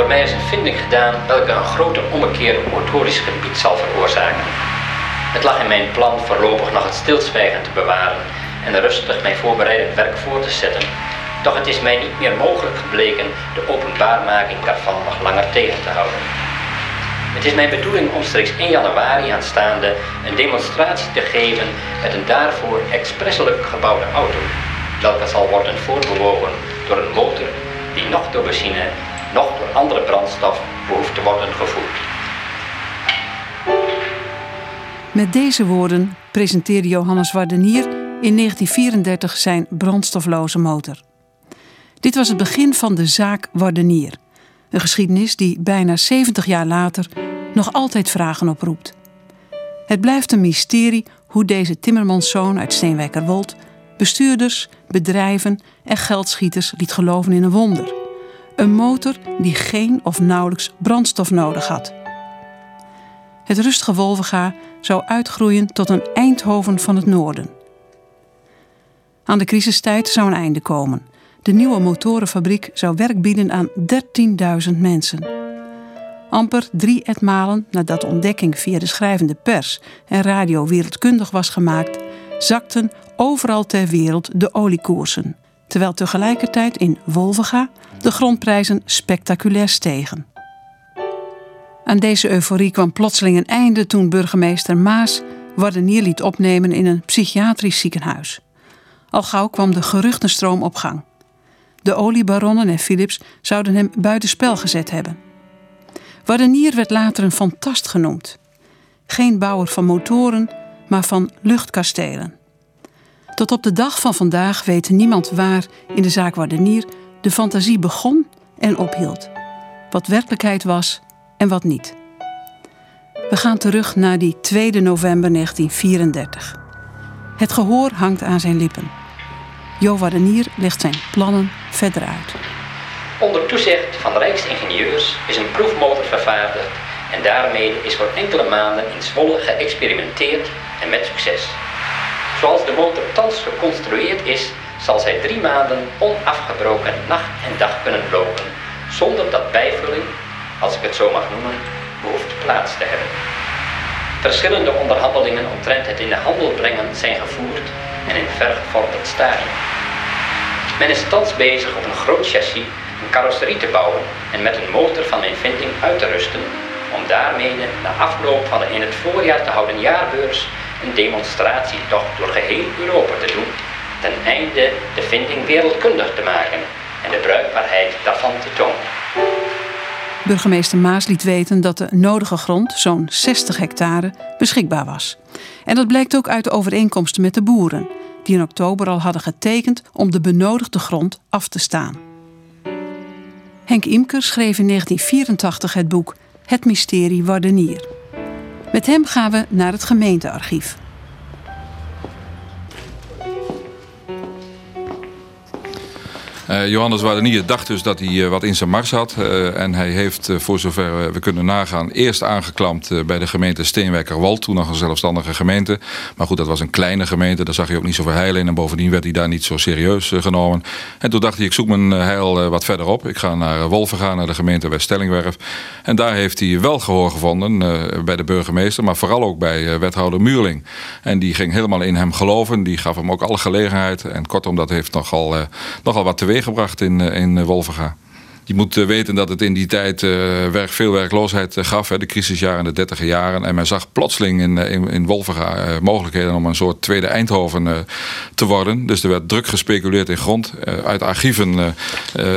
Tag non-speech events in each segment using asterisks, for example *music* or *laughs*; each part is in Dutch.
Door mij is een vinding gedaan welke een grote ommekeer op motorisch gebied zal veroorzaken. Het lag in mijn plan voorlopig nog het stilzwijgen te bewaren en rustig mijn voorbereidend werk voor te zetten. Doch het is mij niet meer mogelijk gebleken de openbaarmaking daarvan nog langer tegen te houden. Het is mijn bedoeling omstreeks 1 januari aanstaande een demonstratie te geven met een daarvoor expresselijk gebouwde auto, welke zal worden voorbewogen door een motor die nog door benzine, nog door andere brandstof behoeft te worden gevoerd. Met deze woorden presenteerde Johannes Wardenier in 1934 zijn brandstofloze motor. Dit was het begin van de zaak Wardenier. Een geschiedenis die bijna 70 jaar later nog altijd vragen oproept. Het blijft een mysterie hoe deze timmermanszoon uit Steenwijkerwold bestuurders, bedrijven en geldschieters liet geloven in een wonder. Een motor die geen of nauwelijks brandstof nodig had. Het rustige zou uitgroeien tot een Eindhoven van het noorden. Aan de crisistijd zou een einde komen. De nieuwe motorenfabriek zou werk bieden aan 13.000 mensen. Amper drie etmalen nadat de ontdekking via de schrijvende pers en radio wereldkundig was gemaakt, zakten overal ter wereld de oliekoersen, terwijl tegelijkertijd in Wolvega de grondprijzen spectaculair stegen. Aan deze euforie kwam plotseling een einde toen burgemeester Maas Wardenier liet opnemen in een psychiatrisch ziekenhuis. Al gauw kwam de geruchtenstroom op gang. De oliebaronnen en Philips zouden hem buitenspel gezet hebben. Wardenier werd later een fantast genoemd. Geen bouwer van motoren, maar van luchtkastelen. Tot op de dag van vandaag weet niemand waar in de zaak Wardenier de fantasie begon en ophield. Wat werkelijkheid was en wat niet. We gaan terug naar die 2 november 1934. Het gehoor hangt aan zijn lippen. Jo Wardenier legt zijn plannen verder uit. Onder toezicht van Rijksingenieurs is een proefmotor vervaardigd en daarmee is voor enkele maanden in Zwolle geëxperimenteerd en met succes. Zoals de motor thans geconstrueerd is, zal zij drie maanden onafgebroken nacht en dag kunnen lopen, zonder dat bijvulling, als ik het zo mag noemen, behoeft plaats te hebben. Verschillende onderhandelingen omtrent het in de handel brengen zijn gevoerd en in vergevorderd stadium. Men is thans bezig op een groot chassis een carrosserie te bouwen en met een motor van mijn vinding uit te rusten, om daarmee na afloop van de in het voorjaar te houden jaarbeurs een demonstratietocht door geheel Europa te doen, ten einde de vinding wereldkundig te maken en de bruikbaarheid daarvan te tonen. Burgemeester Maas liet weten dat de nodige grond, zo'n 60 hectare, beschikbaar was. En dat blijkt ook uit de overeenkomsten met de boeren, die in oktober al hadden getekend om de benodigde grond af te staan. Henk Imker schreef in 1984 het boek Het mysterie Wardenier. Met hem gaan we naar het gemeentearchief. Johannes Wardenier dacht dus dat hij uh, wat in zijn mars had. Uh, en hij heeft, voor zover we kunnen nagaan, eerst aangeklampt bij de gemeente Steenwijkerwald. Toen nog een zelfstandige gemeente. Maar goed, dat was een kleine gemeente. Daar zag hij ook niet zoveel heil in. En bovendien werd hij daar niet zo serieus genomen. En toen dacht hij, ik zoek mijn heil wat verderop. Ik ga naar Wolven gaan, naar de gemeente West-Stellingwerf. En daar heeft hij wel gehoor gevonden bij de burgemeester. Maar vooral ook bij wethouder Muurling. En die ging helemaal in hem geloven. Die gaf hem ook alle gelegenheid. En kortom, dat heeft nogal, nogal wat teweeg gebracht in, eh, in Wolvenga. Je moet eh, weten dat het in die tijd werk, veel werkloosheid gaf. Hè, de crisisjaren, de dertiger jaren. En men zag plotseling in, in, in mogelijkheden om een soort tweede Eindhoven te worden. Dus er werd druk gespeculeerd in grond. uit archieven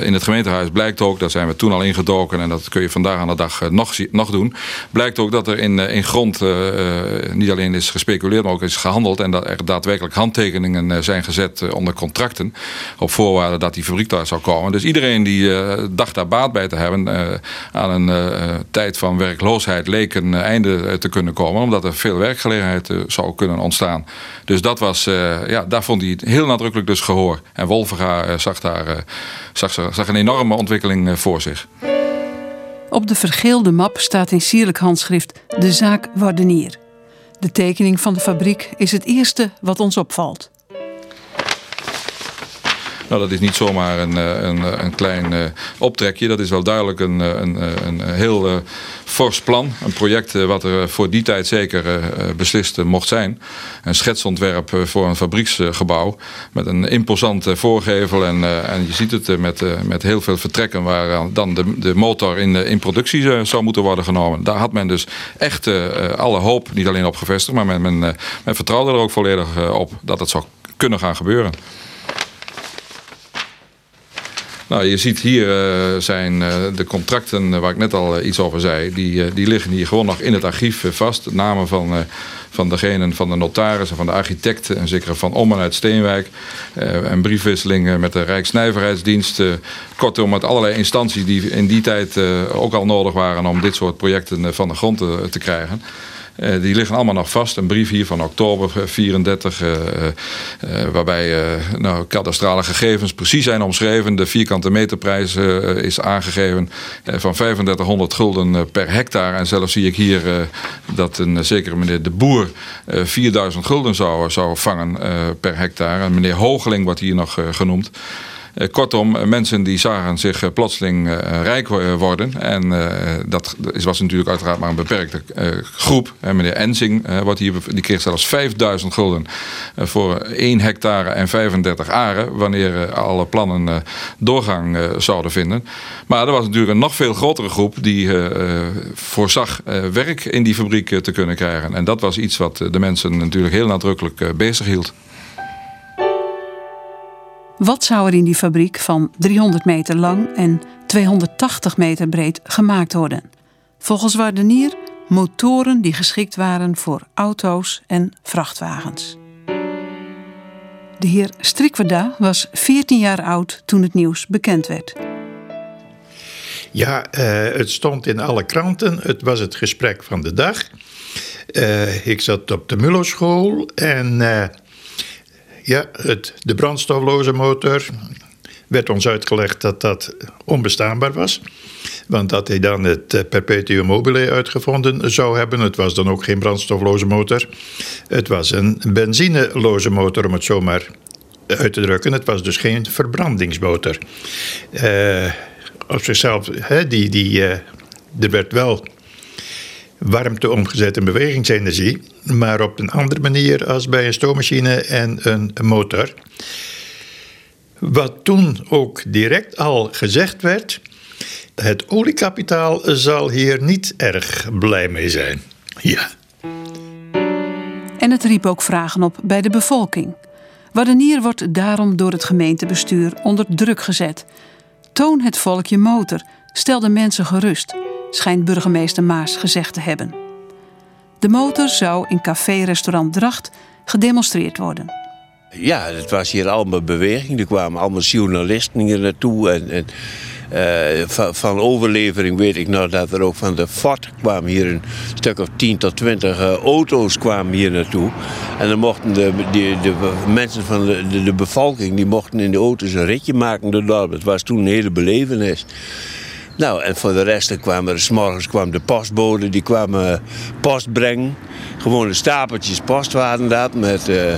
in het gemeentehuis blijkt ook, daar zijn we toen al ingedoken. En dat kun je vandaag aan de dag nog, nog doen. Blijkt ook dat er in, in grond niet alleen is gespeculeerd, maar ook is gehandeld. En dat er daadwerkelijk handtekeningen zijn gezet onder contracten. Op voorwaarde dat die fabriek daar zou komen. Dus iedereen die dacht daar baat bij te hebben. Uh, aan een uh, tijd van werkloosheid leek een einde te kunnen komen. Omdat er veel werkgelegenheid zou kunnen ontstaan. Dus dat was, ja, daar vond hij heel nadrukkelijk dus gehoor. En Wolverga zag daar zag, zag een enorme ontwikkeling voor zich. Op de vergeelde map staat in sierlijk handschrift de zaak Wardenier. De tekening van de fabriek is het eerste wat ons opvalt. Nou, dat is niet zomaar een, een, een klein optrekje. Dat is wel duidelijk een, een, een heel fors plan. Een project wat er voor die tijd zeker beslist mocht zijn. Een schetsontwerp voor een fabrieksgebouw met een imposante voorgevel. En, en je ziet het met, met heel veel vertrekken waar dan de, de motor in, in productie zou moeten worden genomen. Daar had men dus echt alle hoop niet alleen op gevestigd, maar men, men, men vertrouwde er ook volledig op dat het zou kunnen gaan gebeuren. Nou, je ziet hier uh, zijn uh, de contracten waar ik net al iets over zei. Die, die liggen hier gewoon nog in het archief vast. Namen van, van degene, van de notaris en van de architecten. En zeker van Om en uit Steenwijk. en briefwisselingen met de Rijksnijverheidsdienst. kortom, met allerlei instanties die in die tijd ook al nodig waren om dit soort projecten van de grond te krijgen. Eh, die liggen allemaal nog vast. Een brief hier van oktober 34, uh, uh, waarbij nou, kadastrale gegevens precies zijn omschreven. De vierkante meterprijs is aangegeven van 3500 gulden per hectare. En zelfs zie ik hier dat een zekere meneer De Boer 4000 gulden zou, zou vangen per hectare. En meneer Hoogeling wordt hier nog genoemd. Eh, kortom, eh, mensen die zagen zich eh, plotseling rijk worden. En dat was natuurlijk uiteraard maar een beperkte groep. Meneer Ensing wat hier, die kreeg zelfs 5000 gulden voor 1 hectare en 35 aren. Wanneer alle plannen doorgang zouden vinden. Maar er was natuurlijk een nog veel grotere groep die voorzag werk in die fabriek te kunnen krijgen. En dat was iets wat de mensen natuurlijk heel nadrukkelijk bezig hield. Wat zou er in die fabriek van 300 meter lang en 280 meter breed gemaakt worden? Volgens Wardenier motoren die geschikt waren voor auto's en vrachtwagens. De heer Strikwerda was 14 jaar oud toen het nieuws bekend werd. Ja, uh, het stond in alle kranten. Het was het gesprek van de dag. Uh, ik zat op de Mulloschool en uh, ja, de brandstofloze motor werd ons uitgelegd dat dat onbestaanbaar was. Want dat hij dan het eh, perpetuum mobile uitgevonden zou hebben. Het was dan ook geen brandstofloze motor. Het was een benzineloze motor, om het zo maar uit te drukken. Het was dus geen verbrandingsmotor. Uh, op zichzelf, die, die, uh, er werd wel warmte omgezet in bewegingsenergie, maar op een andere manier als bij een stoommachine en een motor. Wat toen ook direct al gezegd werd, het oliekapitaal zal hier niet erg blij mee zijn. Ja. En het riep ook vragen op bij de bevolking. Wadenier wordt daarom door het gemeentebestuur onder druk gezet. Toon het volk je motor, stel de mensen gerust schijnt burgemeester Maas gezegd te hebben. De motor zou in café-restaurant Dracht gedemonstreerd worden. Ja, het was hier allemaal beweging. Er kwamen allemaal journalisten hier naartoe. En, en uh, van, overlevering weet ik nog dat er ook van de Ford kwamen hier een stuk of 10 tot 20 uh, eh, auto's kwamen hier naartoe. En dan mochten de, de, mensen van de, de, bevolking die mochten in de auto's een ritje maken door het. Het was toen een hele belevenis. Nou, en voor de rest kwamen er, s morgens kwam de postbode, die kwamen post brengen. Gewoon stapeltjes post waren dat, met uh,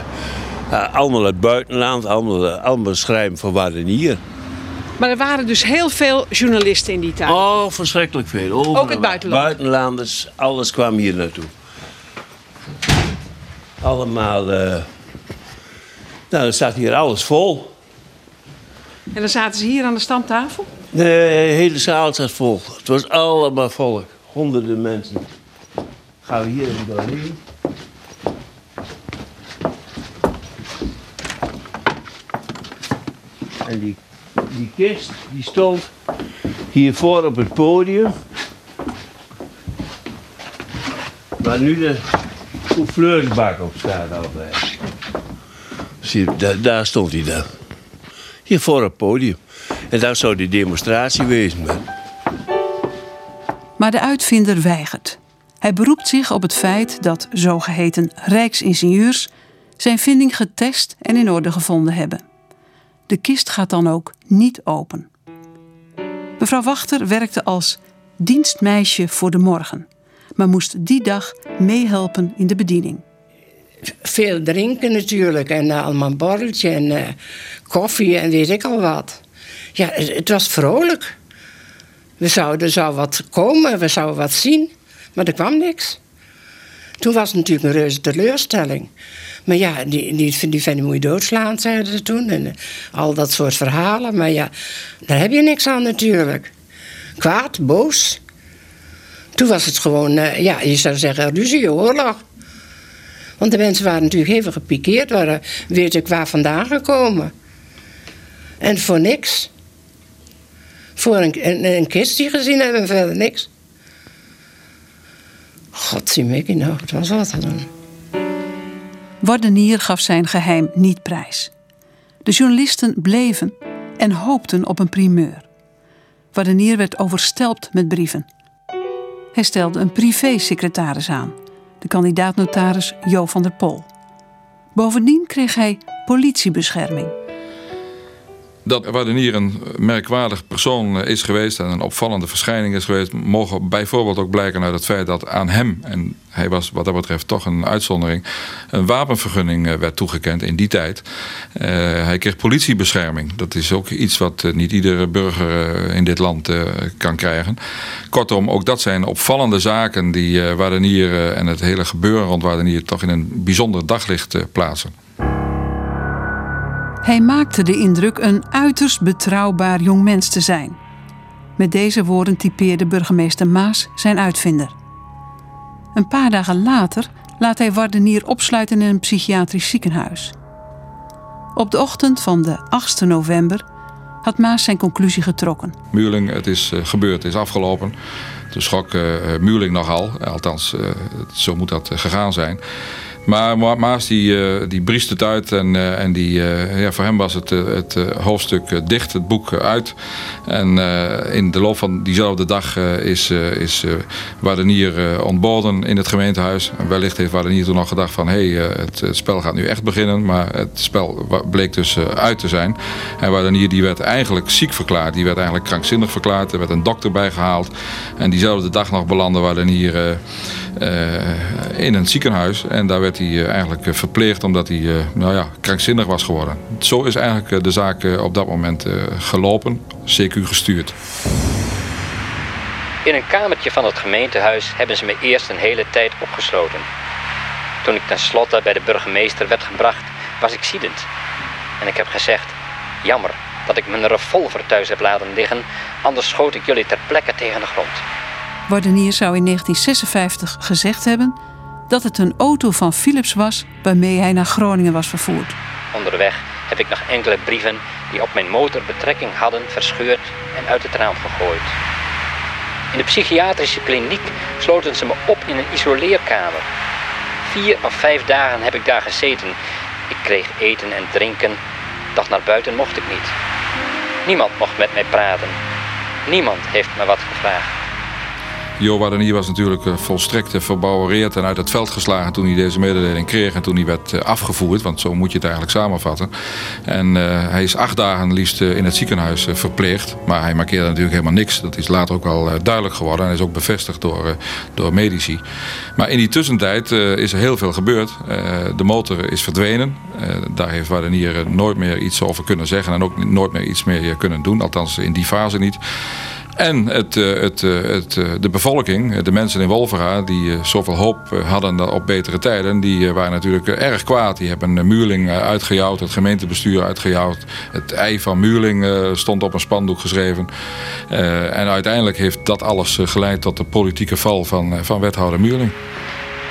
allemaal het buitenland, allemaal, allemaal schrijven voor Wadenier. Maar er waren dus heel veel journalisten in die tijd? Oh, verschrikkelijk veel. Overal. Ook het buitenland? Buitenlanders, alles kwam hier naartoe. Allemaal, uh, nou, dan staat hier alles vol. En dan zaten ze hier aan de stamtafel? De hele zaal zat vol. Het was allemaal volk. Honderden mensen. Gaan we hier even doorheen. En die, die kist die stond hiervoor op het podium. Waar nu de souffleursbak op staat altijd. Zie, daar, daar stond hij dan. Hier voor het podium. En dat zou die demonstratie wezen. Maar de uitvinder weigert. Hij beroept zich op het feit dat zogeheten rijksingenieurs zijn vinding getest en in orde gevonden hebben. De kist gaat dan ook niet open. Mevrouw Wachter werkte als dienstmeisje voor de morgen, maar moest die dag meehelpen in de bediening. Veel drinken natuurlijk. En uh, allemaal een borreltje en uh, koffie en weet ik al wat. Ja, het, was vrolijk. We zouden, er zou wat komen, we zouden wat zien. Maar er kwam niks. Toen was het natuurlijk een reuze teleurstelling. Maar ja, die, die, die Fanny moet je doodslaan, zeiden ze toen. En uh, al dat soort verhalen. Maar ja, daar heb je niks aan natuurlijk. Kwaad, boos. Toen was het gewoon, ja, je zou zeggen, ruzie, oorlog. Want de mensen waren natuurlijk even gepikeerd, waren weet ik waar vandaan gekomen. En voor niks. Voor een, een, een kist die gezien hebben en verder niks. God, zie me nou, het was wat dan. Wardenier gaf zijn geheim niet prijs. De journalisten bleven en hoopten op een primeur. Wardenier werd overstelpt met brieven. Hij stelde een privésecretaris aan, de kandidaat-notaris Jo van der Pol. Bovendien kreeg hij politiebescherming dat Wardenier een merkwaardig persoon eh, is geweest en een opvallende verschijning is geweest, mogen bijvoorbeeld ook blijken uit het feit dat aan hem, en hij was wat dat betreft toch een uitzondering, een wapenvergunning eh, werd toegekend in die tijd. Uh, hij kreeg politiebescherming. Dat is ook iets wat niet iedere burger in dit land kan krijgen. Kortom, ook dat zijn opvallende zaken die Wardenier en het hele gebeuren rond Wardenier toch in een bijzonder daglicht plaatsen. Hij maakte de indruk een uiterst betrouwbaar jong mens te zijn. Met deze woorden typeerde burgemeester Maas zijn uitvinder. Een paar dagen later laat hij Wardenier opsluiten in een psychiatrisch ziekenhuis. Op de ochtend van de 8 november had Maas zijn conclusie getrokken. Muurling, het is uh, gebeurd, het is afgelopen. Toen schrok uh, Muurling nogal, althans zo moet dat gegaan zijn. Maar Maas die, uh, die briest het uit en, uh, en die, uh, ja, voor hem was het, het hoofdstuk dicht, het boek uit. En in de loop van diezelfde dag is, is Wadenier ontboden in het gemeentehuis. En wellicht heeft Wadenier toen nog gedacht van hé, hey, het, spel gaat nu echt beginnen. Maar het spel bleek dus uit te zijn. En Wadenier die werd eigenlijk ziek verklaard. Die werd eigenlijk krankzinnig verklaard. Er werd een dokter bijgehaald. En diezelfde dag nog belandde Wadenier in een ziekenhuis. En daar werd hij eh, eigenlijk eh, verpleegd omdat hij eh, nou ja, krankzinnig was geworden. Zo is eigenlijk de zaak op dat moment gelopen, CQ gestuurd. In een kamertje van het gemeentehuis hebben ze me eerst een hele tijd opgesloten. Toen ik tenslotte bij de burgemeester werd gebracht, was ik ziedend. En ik heb gezegd, jammer dat ik mijn revolver thuis heb laten liggen, anders schoot ik jullie ter plekke tegen de grond. Wardenier zou in 1956 gezegd hebben dat het een auto van Philips was waarmee hij naar Groningen was vervoerd. Onderweg heb ik nog enkele brieven die op mijn motor betrekking hadden verscheurd en uit het raam gegooid. In de psychiatrische kliniek sloten ze me op in een isoleerkamer. Vier of vijf dagen heb ik daar gezeten. Ik kreeg eten en drinken, doch naar buiten mocht ik niet. Niemand mocht met mij praten. Niemand heeft me wat gevraagd. Jo Wadenier was natuurlijk eh, volstrekt verbouwereerd en uit het veld geslagen toen hij deze mededeling kreeg en toen hij werd eh, afgevoerd, want zo moet je het eigenlijk samenvatten. En hij is acht dagen liefst in het ziekenhuis verpleegd, maar hij markeerde natuurlijk helemaal niks. Dat is later ook wel duidelijk geworden en is ook bevestigd door, door medici. Maar in die tussentijd is er heel veel gebeurd. de motor is verdwenen. daar heeft Wadenier nooit meer iets over kunnen zeggen en ook nooit meer iets meer kunnen doen, althans in die fase niet. En het, eh, het, eh, het, eh, de bevolking, de mensen in Wolvera, die zoveel hoop hadden op betere tijden, die waren natuurlijk erg kwaad. Die hebben Muurling uitgejouwd, het gemeentebestuur uitgejouwd. Het ei van Muurling stond op een spandoek geschreven. En uiteindelijk heeft dat alles geleid tot de politieke val van, van wethouder Muurling.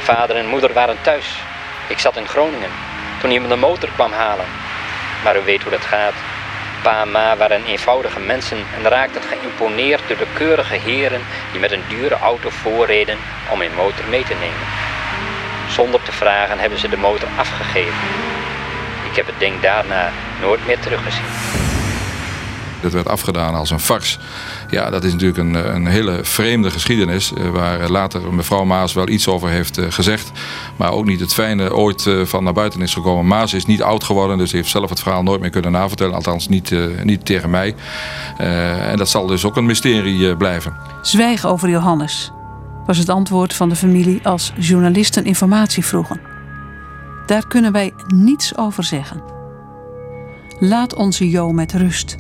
Vader en moeder waren thuis. Ik zat in Groningen toen me de motor kwam halen. Maar u weet hoe dat gaat. Pa en ma waren eenvoudige mensen en raakten geïmponeerd door de keurige heren die met een dure auto voorreden om hun motor mee te nemen. Zonder te vragen hebben ze de motor afgegeven. Ik heb het ding daarna nooit meer teruggezien. Dat werd afgedaan als een farce. Ja, dat is natuurlijk een, een hele vreemde geschiedenis. Eh, waar later mevrouw Maas wel iets over heeft eh, gezegd. Maar ook niet het fijne ooit eh, van naar buiten is gekomen. Maas is niet oud geworden, dus heeft zelf het verhaal nooit meer kunnen navertellen. Althans, niet, niet tegen mij. en dat zal dus ook een mysterie blijven. Zwijg over Johannes, was het antwoord van de familie als journalisten informatie vroegen. daar kunnen wij niets over zeggen. Laat onze Jo met rust.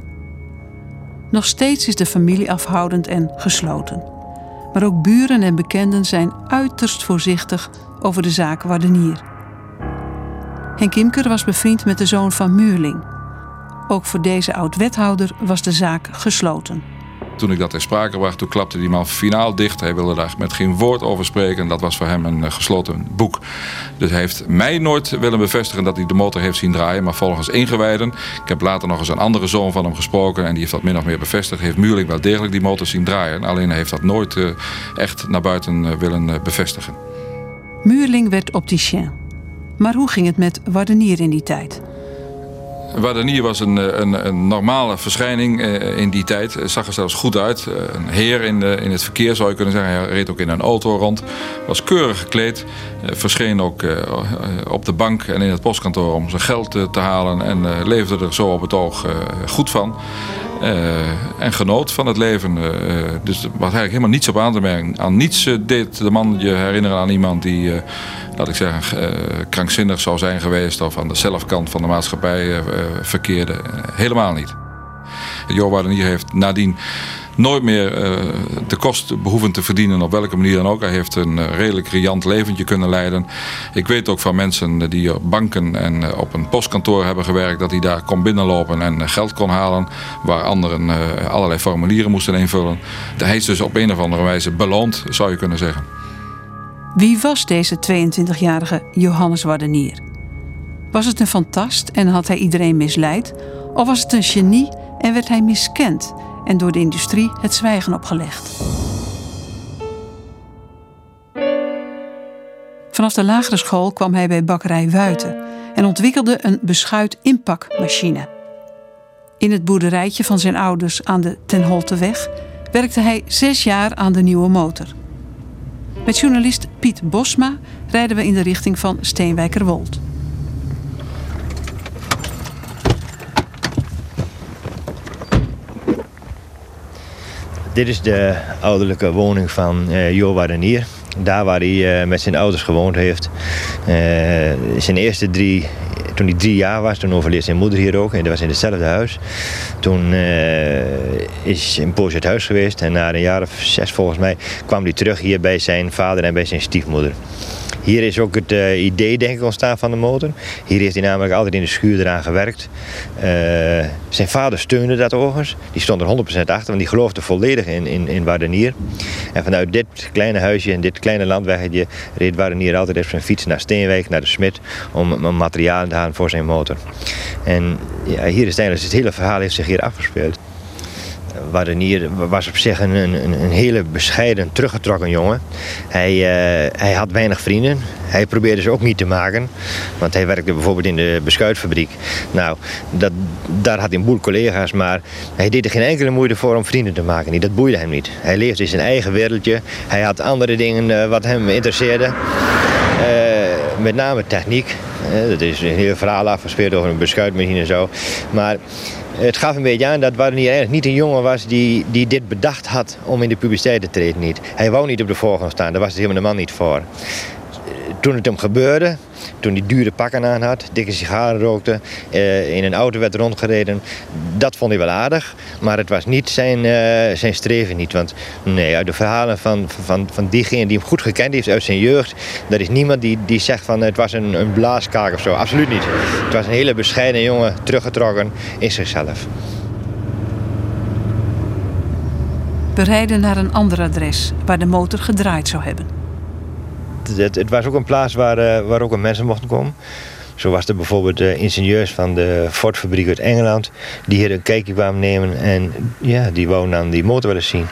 Nog steeds is de familie afhoudend en gesloten. Maar ook buren en bekenden zijn uiterst voorzichtig over de zaak Wardenier. Henk Imker was bevriend met de zoon van Muurling. Ook voor deze oud-wethouder was de zaak gesloten. Toen ik dat ter sprake bracht, toen klapte die man finaal dicht. Hij wilde daar met geen woord over spreken. Dat was voor hem een eh, gesloten boek. Dus hij heeft mij nooit willen bevestigen dat hij de motor heeft zien draaien. Maar volgens ingewijden. Ik heb later nog eens een andere zoon van hem gesproken. En die heeft dat min of meer bevestigd. Heeft Muurling wel degelijk die motor zien draaien. Alleen hij heeft dat nooit uh, echt naar buiten uh, willen bevestigen. Muurling werd opticien. Maar hoe ging het met Wardenier in die tijd? Wadenier was een, een, een, normale verschijning in die tijd. Zag er zelfs goed uit. Een heer in, de, in het verkeer zou je kunnen zeggen. Hij reed ook in een auto rond. Was keurig gekleed. Verscheen ook op de bank en in het postkantoor om zijn geld te halen. En leefde er zo op het oog goed van. Uh, en genoot van het leven. Uh, dus was eigenlijk helemaal niets op aan te merken. Aan niets deed de man je herinneren aan iemand die, laat ik zeggen, krankzinnig zou zijn geweest. Of aan de zelfkant van de maatschappij verkeerde. helemaal niet. Jo Wadenier heeft nadien nooit meer uh, de kost behoeven te verdienen op welke manier dan ook. Hij heeft een uh, redelijk riant leventje kunnen leiden. Ik weet ook van mensen die op banken en op een postkantoor hebben gewerkt... dat hij daar kon binnenlopen en geld kon halen... waar anderen allerlei formulieren moesten invullen. Hij is dus op een of andere wijze beloond, zou je kunnen zeggen. Wie was deze 22-jarige Johannes Wardenier? Was het een fantast en had hij iedereen misleid? Of was het een genie en werd hij miskend en door de industrie het zwijgen opgelegd. Vanaf de lagere school kwam hij bij bakkerij Wuiten en ontwikkelde een beschuit-inpakmachine. In het boerderijtje van zijn ouders aan de Ten Holteweg werkte hij zes jaar aan de nieuwe motor. Met journalist Piet Bosma rijden we in de richting van Steenwijkerwold. Dit is de ouderlijke woning van uh, Jo Wadenier. Daar waar hij uh, met zijn ouders gewoond heeft. Uh, zijn eerste drie, toen hij drie jaar was, toen overleed zijn moeder hier ook. En dat was in hetzelfde huis. Toen is hij een poosje het huis geweest. En na een jaar of zes volgens mij kwam hij terug hier bij zijn vader en bij zijn stiefmoeder. Hier is ook het uh, idee denk ik ontstaan van de motor. Hier heeft hij namelijk altijd in de schuur eraan gewerkt. Uh, zijn vader steunde dat overigens. Die stond er 100% achter, want die geloofde volledig in, in, in. En vanuit dit kleine huisje en dit kleine landweggetje reed Wardenier altijd op zijn fiets naar Steenwijk, naar de Smit, om, om materiaal te halen voor zijn motor. En ja, hier is het, het hele verhaal heeft zich hier afgespeeld. Wadenier was op zich een, een, een, hele bescheiden, teruggetrokken jongen. Hij, uh, hij had weinig vrienden. Hij probeerde ze ook niet te maken. Want hij werkte bijvoorbeeld in de beschuitfabriek. Nou, dat, daar had hij een boel collega's, maar hij deed er geen enkele moeite voor om vrienden te maken. Dat boeide hem niet. Hij leefde in zijn eigen wereldje. Hij had andere dingen uh, wat hem interesseerde. Uh, met name techniek. Dat is een heel verhaal afgespeeld over een beschuitmachine en zo. Maar het gaf een beetje aan dat Warnier eigenlijk niet een jongen was die, die dit bedacht had om in de publiciteit te treden. Niet. Hij wou niet op de voorgrond staan, daar was het helemaal de man niet voor. Toen het hem gebeurde, toen hij dure pakken aan had, dikke sigaren rookte, uh, in een auto werd rondgereden, dat vond hij wel aardig. Maar het was niet zijn, uh, zijn streven niet. Want nee, uit de verhalen van, van, van diegene die hem goed gekend heeft uit zijn jeugd, er is niemand die, die zegt van het was een, een blaaskaak of zo. Absoluut niet. Het was een hele bescheiden jongen, teruggetrokken in zichzelf. We rijden naar een ander adres waar de motor gedraaid zou hebben het, het, was ook een plaats waar, uh, waar ook mensen mochten komen. Zo was er bijvoorbeeld ingenieurs van de Ford-fabriek uit Engeland... die hier een kijkje kwamen nemen en ja, die wouden dan die motor willen zien.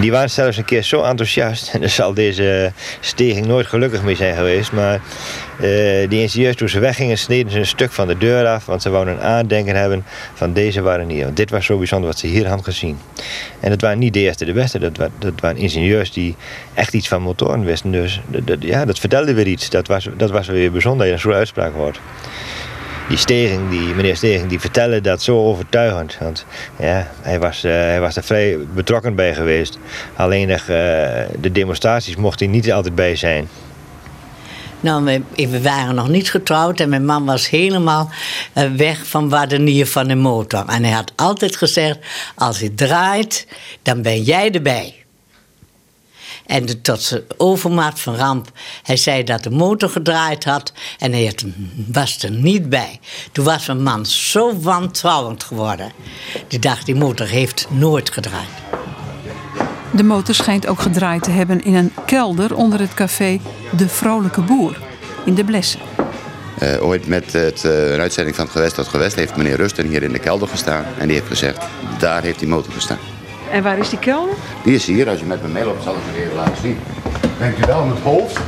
Die waren zelfs een keer zo enthousiast. *laughs* En daar zal deze steging nooit gelukkig mee zijn geweest. Maar uh, die ingenieurs toen ze weggingen sneden ze een stuk van de deur af. Want ze wouden een aandenken hebben van deze waren hier. Want dit was zo bijzonder wat ze hier hadden gezien. En dat waren niet de eerste de beste. Dat, dat waren ingenieurs die echt iets van motoren wisten. Dus dat, ja, dat vertelde weer iets. Dat was, dat was weer bijzonder een zo'n uitspraak die Stering, die meneer Stering, die vertelde dat zo overtuigend. Want ja, hij, was, uh, hij was er vrij betrokken bij geweest. Alleen uh, de demonstraties mocht hij niet altijd bij zijn. Nou, we, waren nog niet getrouwd en mijn man was helemaal eh, weg van Wadenier van de motor. En hij had altijd gezegd: als hij draait, dan ben jij erbij. En de, tot zijn overmaat van ramp. Hij zei dat de motor gedraaid had en hij had, was er niet bij. Toen was mijn man zo wantrouwend geworden. Die dacht, die motor heeft nooit gedraaid. De motor schijnt ook gedraaid te hebben in een kelder onder het café De Vrolijke Boer in de Blessen. Uh, ooit met het, uh, een uitzending van het Gewest tot Gewest heeft meneer Rusten hier in de kelder gestaan. En die heeft gezegd, daar heeft die motor gestaan. En waar is die kelder? Die is hier, als je met me meeloopt zal ik het even laten zien. Denkt u wel om het hoofd?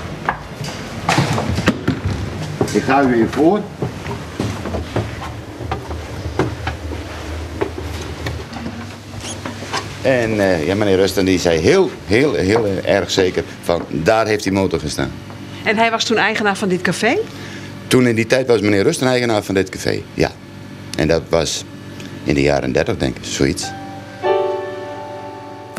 Ik ga u even voor. En uh, ja, meneer Rusten die zei heel, heel, heel erg zeker van daar heeft die motor gestaan. En hij was toen eigenaar van dit café? Toen in die tijd was meneer Rusten eigenaar van dit café, ja. En dat was in de jaren 30 denk ik, zoiets.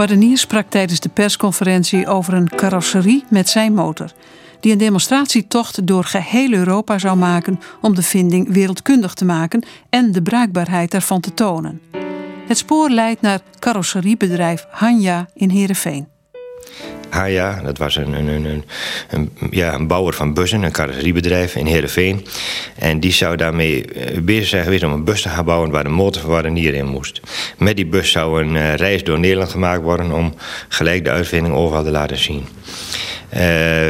Bardenier sprak tijdens de persconferentie over een carrosserie met zijn motor. Die een demonstratietocht door geheel Europa zou maken om de vinding wereldkundig te maken en de bruikbaarheid daarvan te tonen. Het spoor leidt naar carrosseriebedrijf Hanja in Heerenveen. Hanja, dat was een, een, een, ja, een bouwer van bussen, een carrosseriebedrijf in Heerenveen. En die zou daarmee eh, bezig zijn geweest om een bus te gaan bouwen waar de motorverwarrenier in moest. Met die bus zou een uh, reis door Nederland gemaakt worden om gelijk de uitvinding overal te laten zien. Uh,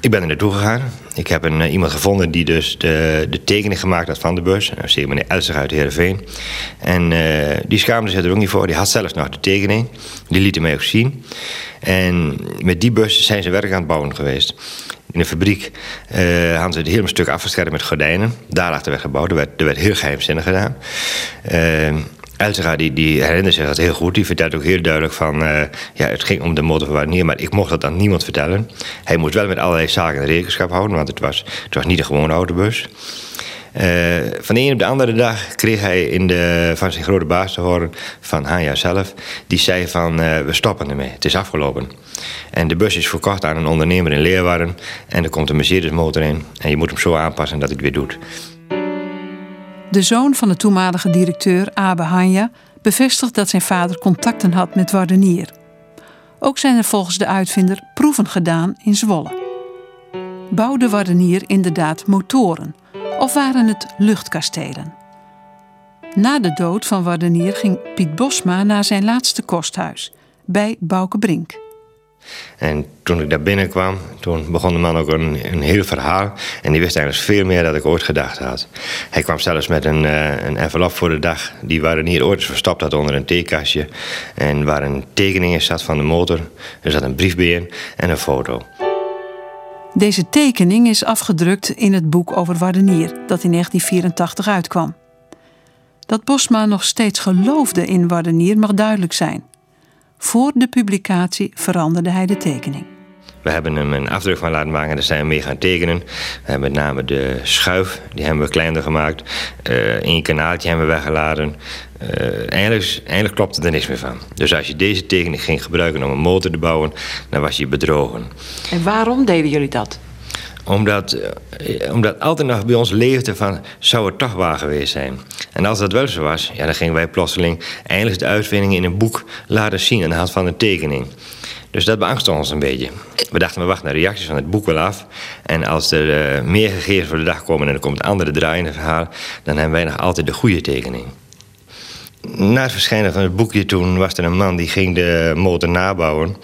ik ben er naartoe gegaan. Ik heb een, uh, iemand gevonden die dus de, de tekening gemaakt had van de bus. Dat is meneer Elser uit Heerenveen. En uh, die schaamde zich er ook niet voor. Die had zelfs nog de tekening. Die liet hij mij ook zien. En met die bus zijn ze werk aan het bouwen geweest. In de fabriek uh, hadden ze het hele stuk afgeschermd met gordijnen. Daarachter werd gebouwd. Er werd, er werd heel geheimzinnig gedaan. Eltega die, die herinnert zich dat heel goed. Die vertelt ook heel duidelijk van... Uh, ja, het ging om de motorverwarring maar ik mocht dat aan niemand vertellen. Hij moest wel met allerlei zaken rekenschap houden... want het was, niet een gewone autobus. Uh, van de een op de andere dag kreeg hij in de, van zijn grote baas te horen... van Hanja zelf. Die zei van, uh, we stoppen ermee. Het is afgelopen. En de bus is verkocht aan een ondernemer in Leeuwarden... en er komt een Mercedes motor in... en je moet hem zo aanpassen dat hij het weer doet. De zoon van de toenmalige directeur, Abe Hanja, bevestigt dat zijn vader contacten had met Wardenier. Ook zijn er volgens de uitvinder proeven gedaan in Zwolle. Bouwde Wardenier inderdaad motoren of waren het luchtkastelen? Na de dood van Wardenier ging Piet Bosma naar zijn laatste kosthuis, bij Bouke Brink. En toen ik daar binnenkwam, toen begon de man ook een, een heel verhaal. En die wist eigenlijk veel meer dan ik ooit gedacht had. Hij kwam zelfs met een, uh, een envelop voor de dag. Die waren hier ooit verstopt had onder een theekastje. En waar een tekening in zat van de motor. Er zat een brief en een foto. Deze tekening is afgedrukt in het boek over Wardenier, dat in 1984 uitkwam. Dat Bosma nog steeds geloofde in Wardenier mag duidelijk zijn. Voor de publicatie veranderde hij de tekening. We hebben hem een afdruk van laten maken en daar zijn we mee gaan tekenen. We hebben met name de schuif, die hebben we kleiner gemaakt. Uh, een kanaaltje hebben we weggeladen. Uh, eigenlijk, eigenlijk klopte er niks meer van. Dus als je deze tekening ging gebruiken om een motor te bouwen, dan was je bedrogen. En waarom deden jullie dat? Omdat, uh, omdat altijd nog bij ons leefde van, zou het toch waar geweest zijn? En als dat wel zo was, ja, dan gingen wij plotseling eindelijk de uitvinding in een boek laten zien aan de hand van een tekening. Dus dat beangstte ons een beetje. We dachten, we wachten de reacties van het boek wel af. En als er uh, meer gegevens voor de dag komen en er komt een andere draai in het verhaal, dan hebben wij nog altijd de goede tekening. Na het verschijnen van het boekje toen was er een man die ging de motor nabouwen.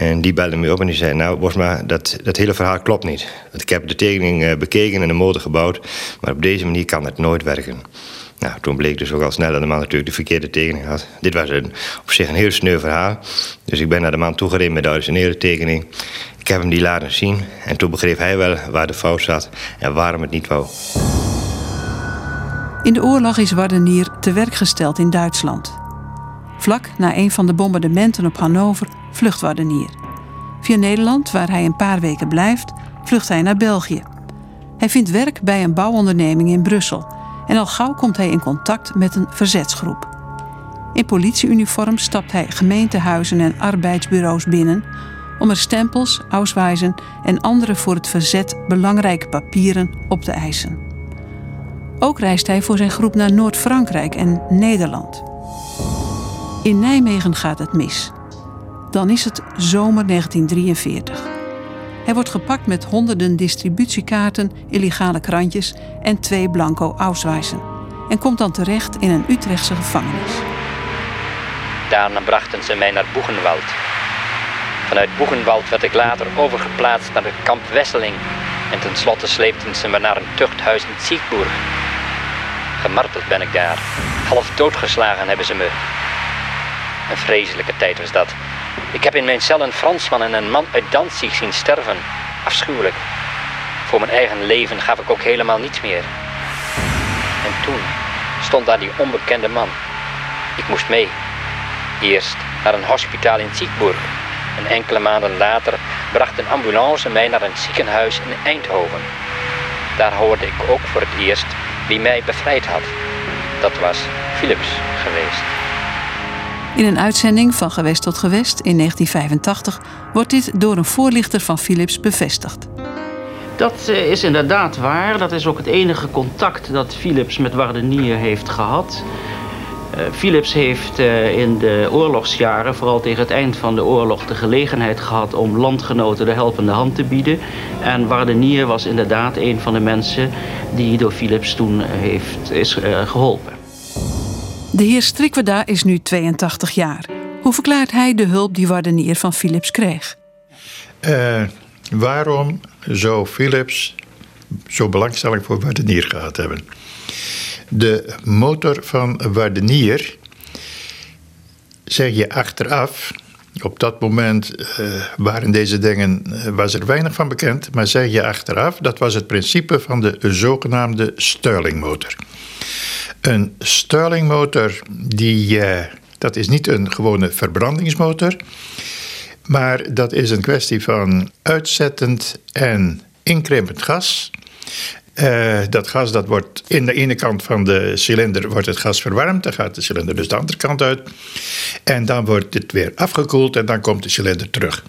En die belde me op en die zei: Nou, Bosma, dat, dat hele verhaal klopt niet. Ik heb de tekening uh, bekeken en de motor gebouwd, maar op deze manier kan het nooit werken. Nou, toen bleek dus ook al snel dat de man natuurlijk de verkeerde tekening had. Dit was een, op zich een heel sneu verhaal. Dus ik ben naar de man toegereden met de originele tekening. Ik heb hem die laten zien. En toen begreep hij wel waar de fout zat en waarom het niet wou. In de oorlog is Wardenier te werk gesteld in Duitsland. Vlak na een van de bombardementen op Hannover vlucht Wardenier. Via Nederland, waar hij een paar weken blijft, vlucht hij naar België. Hij vindt werk bij een bouwonderneming in Brussel en al gauw komt hij in contact met een verzetsgroep. In politieuniform stapt hij gemeentehuizen en arbeidsbureaus binnen om er stempels, auswijzen en andere voor het verzet belangrijke papieren op te eisen. Ook reist hij voor zijn groep naar Noord-Frankrijk en Nederland. In Nijmegen gaat het mis. Dan is het zomer 1943. Hij wordt gepakt met honderden distributiekaarten, illegale krantjes en twee blanco Auswijzen. En komt dan terecht in een Utrechtse gevangenis. Daarna brachten ze mij naar Boegenwald. Vanuit Boegenwald werd ik later overgeplaatst naar het kamp Wesseling. En tenslotte sleepten ze me naar een tuchthuis in Siegburg. Gemarteld ben ik daar. Half doodgeslagen hebben ze me. Een vreselijke tijd was dat. Ik heb in mijn cel een Fransman en een man uit Danzig zien sterven. Afschuwelijk. Voor mijn eigen leven gaf ik ook helemaal niets meer. En toen stond daar die onbekende man. Ik moest mee. Eerst naar een hospitaal in Siegburg. En enkele maanden later bracht een ambulance mij naar een ziekenhuis in Eindhoven. Daar hoorde ik ook voor het eerst wie mij bevrijd had. Dat was Philips geweest. In een uitzending van Gewest tot Gewest in 1985 wordt dit door een voorlichter van Philips bevestigd. Dat eh, is inderdaad waar. Dat is ook het enige contact dat Philips met Wardenier heeft gehad. Uh, Philips heeft uh, in de oorlogsjaren, vooral tegen het eind van de oorlog, de gelegenheid gehad om landgenoten de helpende hand te bieden. En Wardenier was inderdaad een van de mensen die door Philips toen heeft, is geholpen. De heer Strikweda is nu 82 jaar. Hoe verklaart hij de hulp die Wardenier van Philips kreeg? Uh, waarom zou Philips zo belangstelling voor Wardenier gehad hebben? De motor van Wardenier, zeg je achteraf, op dat moment uh, waren deze dingen, was er weinig van bekend, maar zeg je achteraf, dat was het principe van de zogenaamde Stirlingmotor. Een Stirlingmotor, die, uh, dat is niet een gewone verbrandingsmotor, maar dat is een kwestie van uitzettend en inkrimpend gas. Uh, dat gas dat wordt in de ene kant van de cilinder wordt het gas verwarmd. Dan gaat de cilinder dus de andere kant uit. En dan wordt het weer afgekoeld en dan komt de cilinder terug.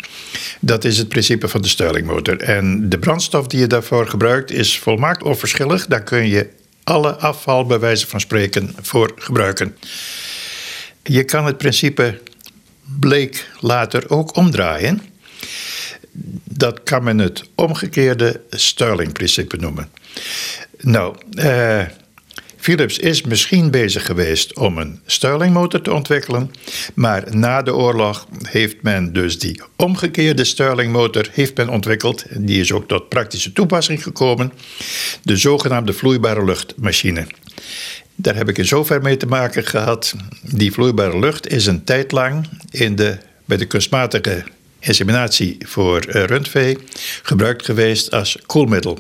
Dat is het principe van de Stirlingmotor. En de brandstof die je daarvoor gebruikt is volmaakt onverschillig. Daar kun je alle afval, bij wijze van spreken, voor gebruiken. Je kan het principe bleek later ook omdraaien. Dat kan men het omgekeerde Stirling-principe noemen. Nou, uh, Philips is misschien bezig geweest om een Stirling-motor te ontwikkelen, maar na de oorlog heeft men dus die omgekeerde Stirling-motor heeft men ontwikkeld. Die is ook tot praktische toepassing gekomen, de zogenaamde vloeibare luchtmachine. Daar heb ik in zover mee te maken gehad. Die vloeibare lucht is een tijd lang in de, bij de kunstmatige inseminatie voor eh, rundvee gebruikt geweest als koelmiddel.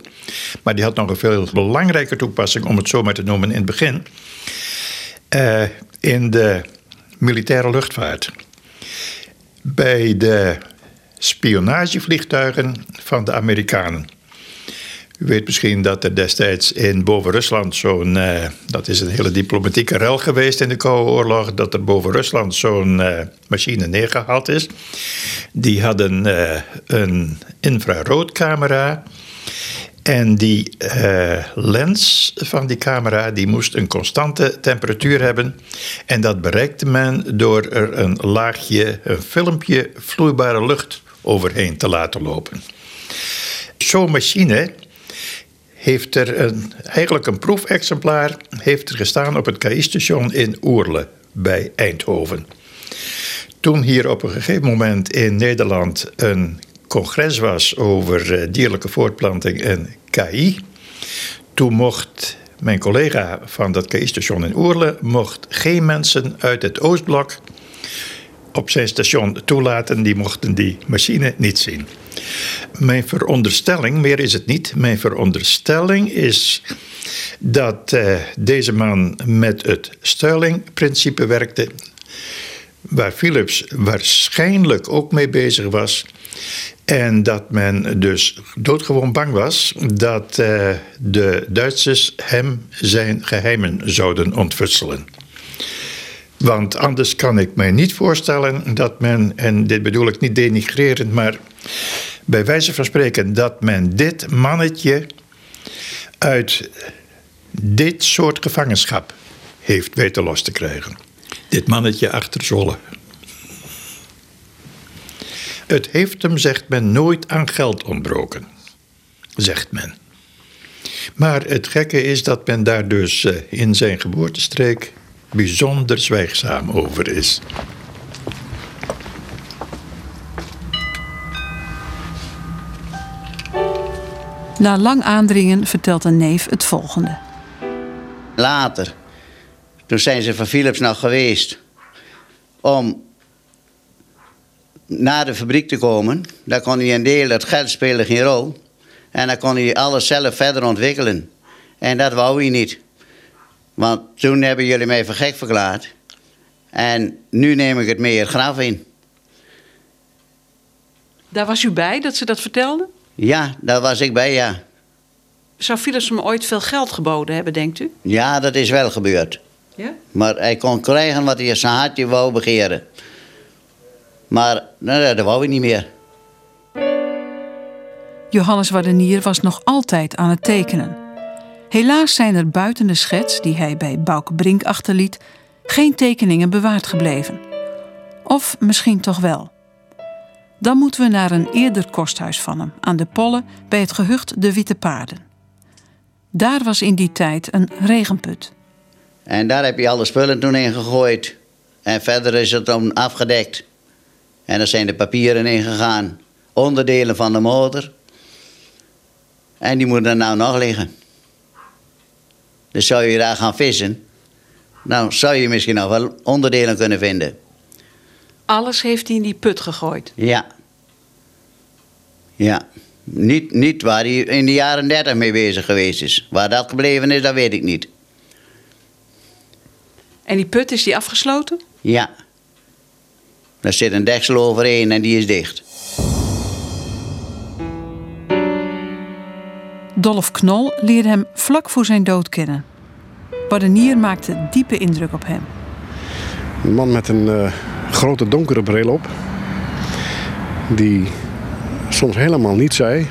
Maar die had nog een veel belangrijke toepassing, om het zo maar te noemen, in het begin. Uh, in de militaire luchtvaart. Bij de spionagevliegtuigen van de Amerikanen. U weet misschien dat er destijds in boven Rusland zo'n. Uh, dat is een hele diplomatieke rel geweest in de Koude Oorlog. Dat er boven Rusland zo'n uh, machine neergehaald is. Die hadden uh, een infraroodcamera. En die lens van die camera die moest een constante temperatuur hebben. En dat bereikte men door er een laagje, een filmpje vloeibare lucht overheen te laten lopen. Zo'n machine heeft er een, eigenlijk een proefexemplaar heeft er gestaan op het KI-station in Oerle bij Eindhoven. Toen hier op een gegeven moment in Nederland een congres was over eh, dierlijke voortplanting en KI, toen mocht mijn collega van dat KI-station in Oerle mocht geen mensen uit het Oostblok op zijn station toelaten, die mochten die machine niet zien. Mijn veronderstelling, meer is het niet, mijn veronderstelling is dat uh, deze man met het Stirling-principe werkte, waar Philips waarschijnlijk ook mee bezig was. En dat men dus doodgewoon bang was dat uh, de Duitsers hem zijn geheimen zouden ontfutselen. Want anders kan ik mij niet voorstellen dat men, en dit bedoel ik niet denigrerend, maar bij wijze van spreken, dat men dit mannetje uit dit soort gevangenschap heeft weten los te krijgen. Dit mannetje achter Zolle. Het heeft hem, zegt men, nooit aan geld ontbroken. Zegt men. Maar het gekke is dat men daar dus eh, in zijn geboortestreek bijzonder zwijgzaam over is. Na lang aandringen vertelt een neef het volgende. Later, toen zijn ze van Philips nog geweest om naar de fabriek te komen. Daar kon hij een deel, het geld speelde geen rol. En dan kon hij alles zelf verder ontwikkelen. En dat wou hij niet. Want toen hebben jullie mij voor gek verklaard. En nu neem ik het meer graf in. Daar was u bij dat ze dat vertelden? Ja, daar was ik bij, ja. Zou Philips hem ooit veel geld geboden hebben, denkt u? Ja, dat is wel gebeurd. Ja? Maar hij kon krijgen wat hij zijn hartje wou begeren. Maar nou, dat wou hij niet meer. Johannes Wardenier was nog altijd aan het tekenen. Helaas zijn er buiten de schets die hij bij Bouke Brink achterliet geen tekeningen bewaard gebleven. Of misschien toch wel. Dan moeten we naar een eerder kosthuis van hem, aan de Polle bij het gehucht De Witte Paarden. Daar was in die tijd een regenput. En daar heb je alle spullen toen in gegooid. En verder is het dan afgedekt. En er zijn de papieren in gegaan. Onderdelen van de motor. En die moeten er nou nog liggen. Dus zou je daar gaan vissen, nou zou je misschien nog wel onderdelen kunnen vinden. Alles heeft hij in die put gegooid. Ja. Ja. Niet, niet waar hij in de jaren 30 mee bezig geweest is. Waar dat gebleven is, dat weet ik niet. En die put, is die afgesloten? Ja. Daar zit een deksel overheen en die is dicht. Dolf Knol leerde hem vlak voor zijn dood kennen. Badenier maakte diepe indruk op hem. Een man met een uh, grote donkere bril op. Die soms helemaal niet zei,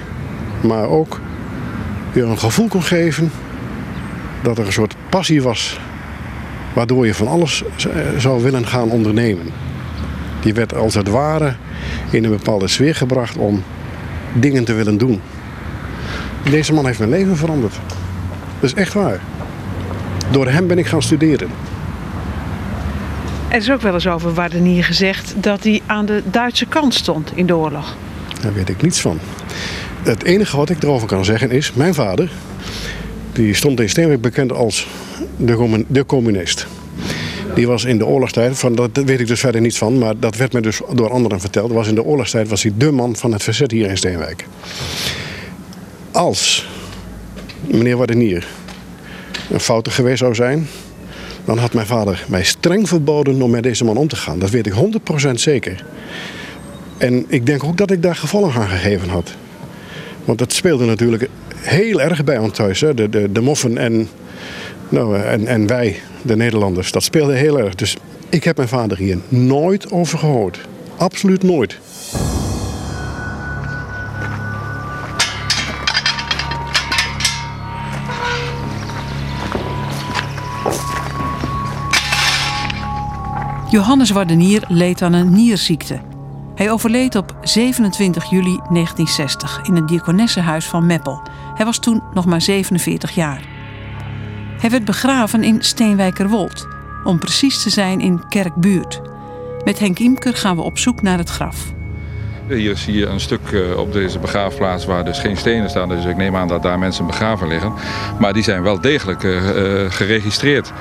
maar ook je een gevoel kon geven dat er een soort passie was waardoor je van alles zou willen gaan ondernemen. Die werd als het ware in een bepaalde sfeer gebracht om dingen te willen doen. Deze man heeft mijn leven veranderd. Dat is echt waar. Door hem ben ik gaan studeren. Er is ook wel eens over Wardenier gezegd dat hij aan de Duitse kant stond in de oorlog. Daar weet ik niets van. Het enige wat ik erover kan zeggen is, mijn vader, die stond in Steenwijk bekend als de, de communist. Die was in de oorlogstijd, van, dat weet ik dus verder niets van, maar dat werd me dus door anderen verteld. Was in de oorlogstijd was hij de man van het verzet hier in Steenwijk. Als meneer Wardenier een fouten geweest zou zijn, dan had mijn vader mij streng verboden om met deze man om te gaan. Dat weet ik 100% zeker. En ik denk ook dat ik daar gevolgen aan gegeven had. Want dat speelde natuurlijk heel erg bij ons thuis. Hè? De, de, de moffen en, nou, en, en wij, de Nederlanders. Dat speelde heel erg. Dus ik heb mijn vader hier nooit over gehoord. Absoluut nooit. Johannes Wardenier leed aan een nierziekte. Hij overleed op 27 juli 1960 in het diakonessenhuis van Meppel. Hij was toen nog maar 47 jaar. Hij werd begraven in Steenwijkerwold, om precies te zijn in Kerkbuurt. Met Henk Imker gaan we op zoek naar het graf. Hier zie je een stuk eh, op deze begraafplaats waar dus geen stenen staan. Dus ik neem aan dat daar mensen begraven liggen. Maar die zijn wel degelijk uh, geregistreerd.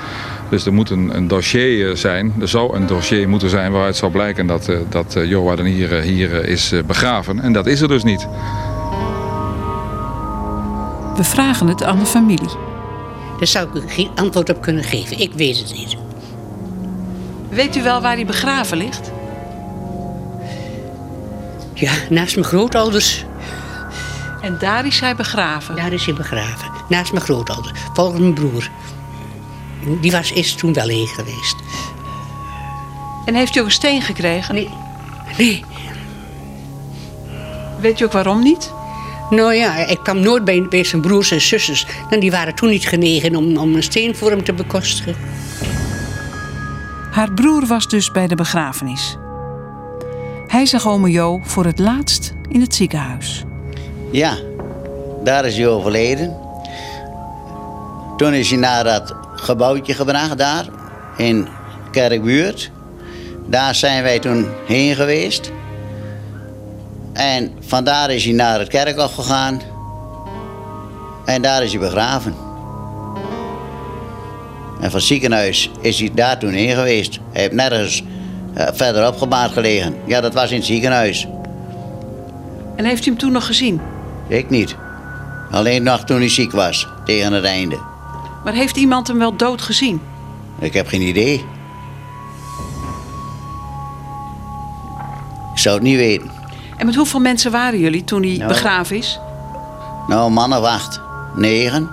Dus er moet een, een, dossier zijn. Er zou een dossier moeten zijn waaruit zal blijken dat, dat Johan hier, hier is begraven. En dat is er dus niet. We vragen het aan de familie. Daar zou ik geen antwoord op kunnen geven. Ik weet het niet. Weet u wel waar hij begraven ligt? Ja, naast mijn grootouders. En daar is hij begraven? Daar is hij begraven. Naast mijn grootouders. Volgens mijn broer. Die was, is toen wel heen geweest. En heeft u ook een steen gekregen? Nee. Nee. Weet u ook waarom niet? Nou ja, ik kwam nooit bij, bij zijn broers en zusters. En die waren toen niet genegen om, om een steen voor hem te bekostigen. Haar broer was dus bij de begrafenis. Hij zag ome Jo voor het laatst in het ziekenhuis. Ja, daar is hij overleden. Toen is hij naar dat gebouwtje gebracht daar in Kerkbuurt. Daar zijn wij toen heen geweest. En vandaar is hij naar het kerkhof gegaan. En daar is hij begraven. En van het ziekenhuis is hij daar toen heen geweest. Hij heeft nergens verder opgebaard gelegen. Ja, dat was in het ziekenhuis. En heeft u hem toen nog gezien? Ik niet. Alleen nog toen hij ziek was, tegen het einde. Maar heeft iemand hem wel dood gezien? Ik heb geen idee. Ik zou het niet weten. En met hoeveel mensen waren jullie toen hij Nou. begraven is? Nou, mannen wacht. Negen.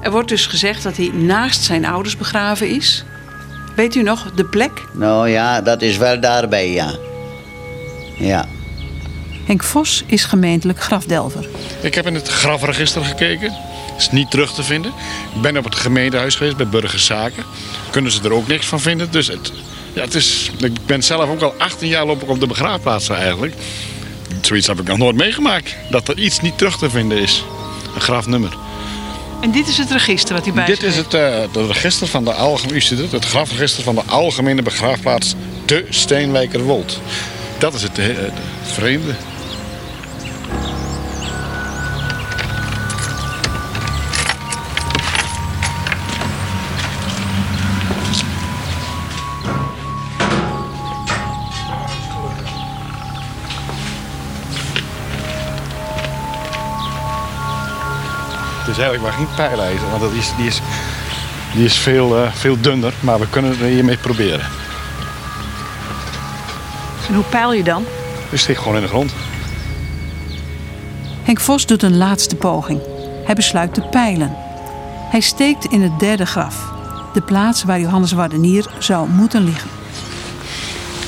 Er wordt dus gezegd dat hij naast zijn ouders begraven is. Weet u nog de plek? Nou ja, dat is wel daarbij, ja. Ja. Henk Vos is gemeentelijk grafdelver. Ik heb in het grafregister gekeken. Is niet terug te vinden. Ik ben op het gemeentehuis geweest bij Burgerzaken. Kunnen ze er ook niks van vinden. Dus het, ja, het is, ik ben zelf ook al 18 jaar loop ik op de begraafplaatsen eigenlijk. Zoiets heb ik nog nooit meegemaakt. Dat er iets niet terug te vinden is. Een grafnummer. En dit is het register wat hij bij Dit is het, het register van de algemene, u het, grafregister van de algemene begraafplaats de Steenwijkerwold. Dat is het, eh, het vreemde. Is eigenlijk maar geen pijlijzer, want dat is, die is, die is veel, eh, veel dunner. Maar we kunnen het hiermee proberen. En hoe peil je dan? Dus steek gewoon in de grond. Henk Vos doet een laatste poging. Hij besluit te peilen. Hij steekt in het derde graf. De plaats waar Johannes Wardenier zou moeten liggen.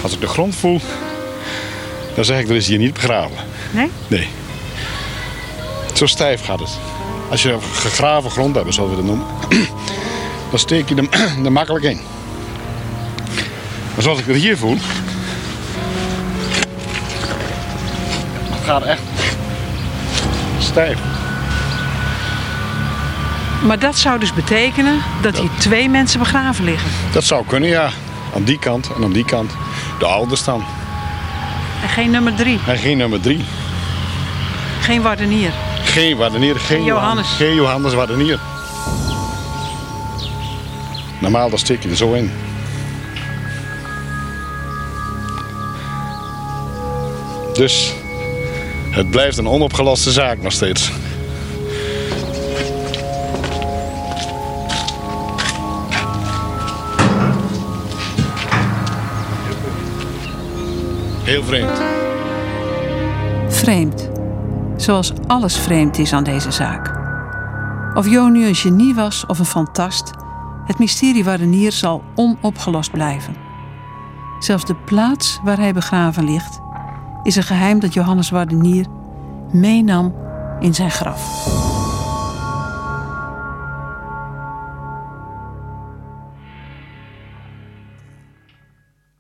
Als ik de grond voel, dan zeg ik er is hier niet begraven. Nee? Nee. Zo stijf gaat het. Als je gegraven grond hebt, zoals we dat noemen, *clears throat* dan steek je hem *clears throat* er makkelijk in. Maar zoals ik het hier voel, het gaat echt stijf. Maar dat zou dus betekenen dat hier twee mensen begraven liggen. Dat zou kunnen, ja. Aan die kant en aan die kant. De ouders dan. En geen nummer drie. En geen nummer drie. Geen Wardenier. Geen Wardenier, geen Johannes. Geen Johannes Wardenier. Normaal dan steek je er zo in. Dus het blijft een onopgeloste zaak nog steeds. Heel vreemd. Vreemd. Zoals alles vreemd is aan deze zaak. Of Jo nu een genie was of een fantast, het mysterie Wardenier zal onopgelost blijven. Zelfs de plaats waar hij begraven ligt, is een geheim dat Johannes Wardenier meenam in zijn graf.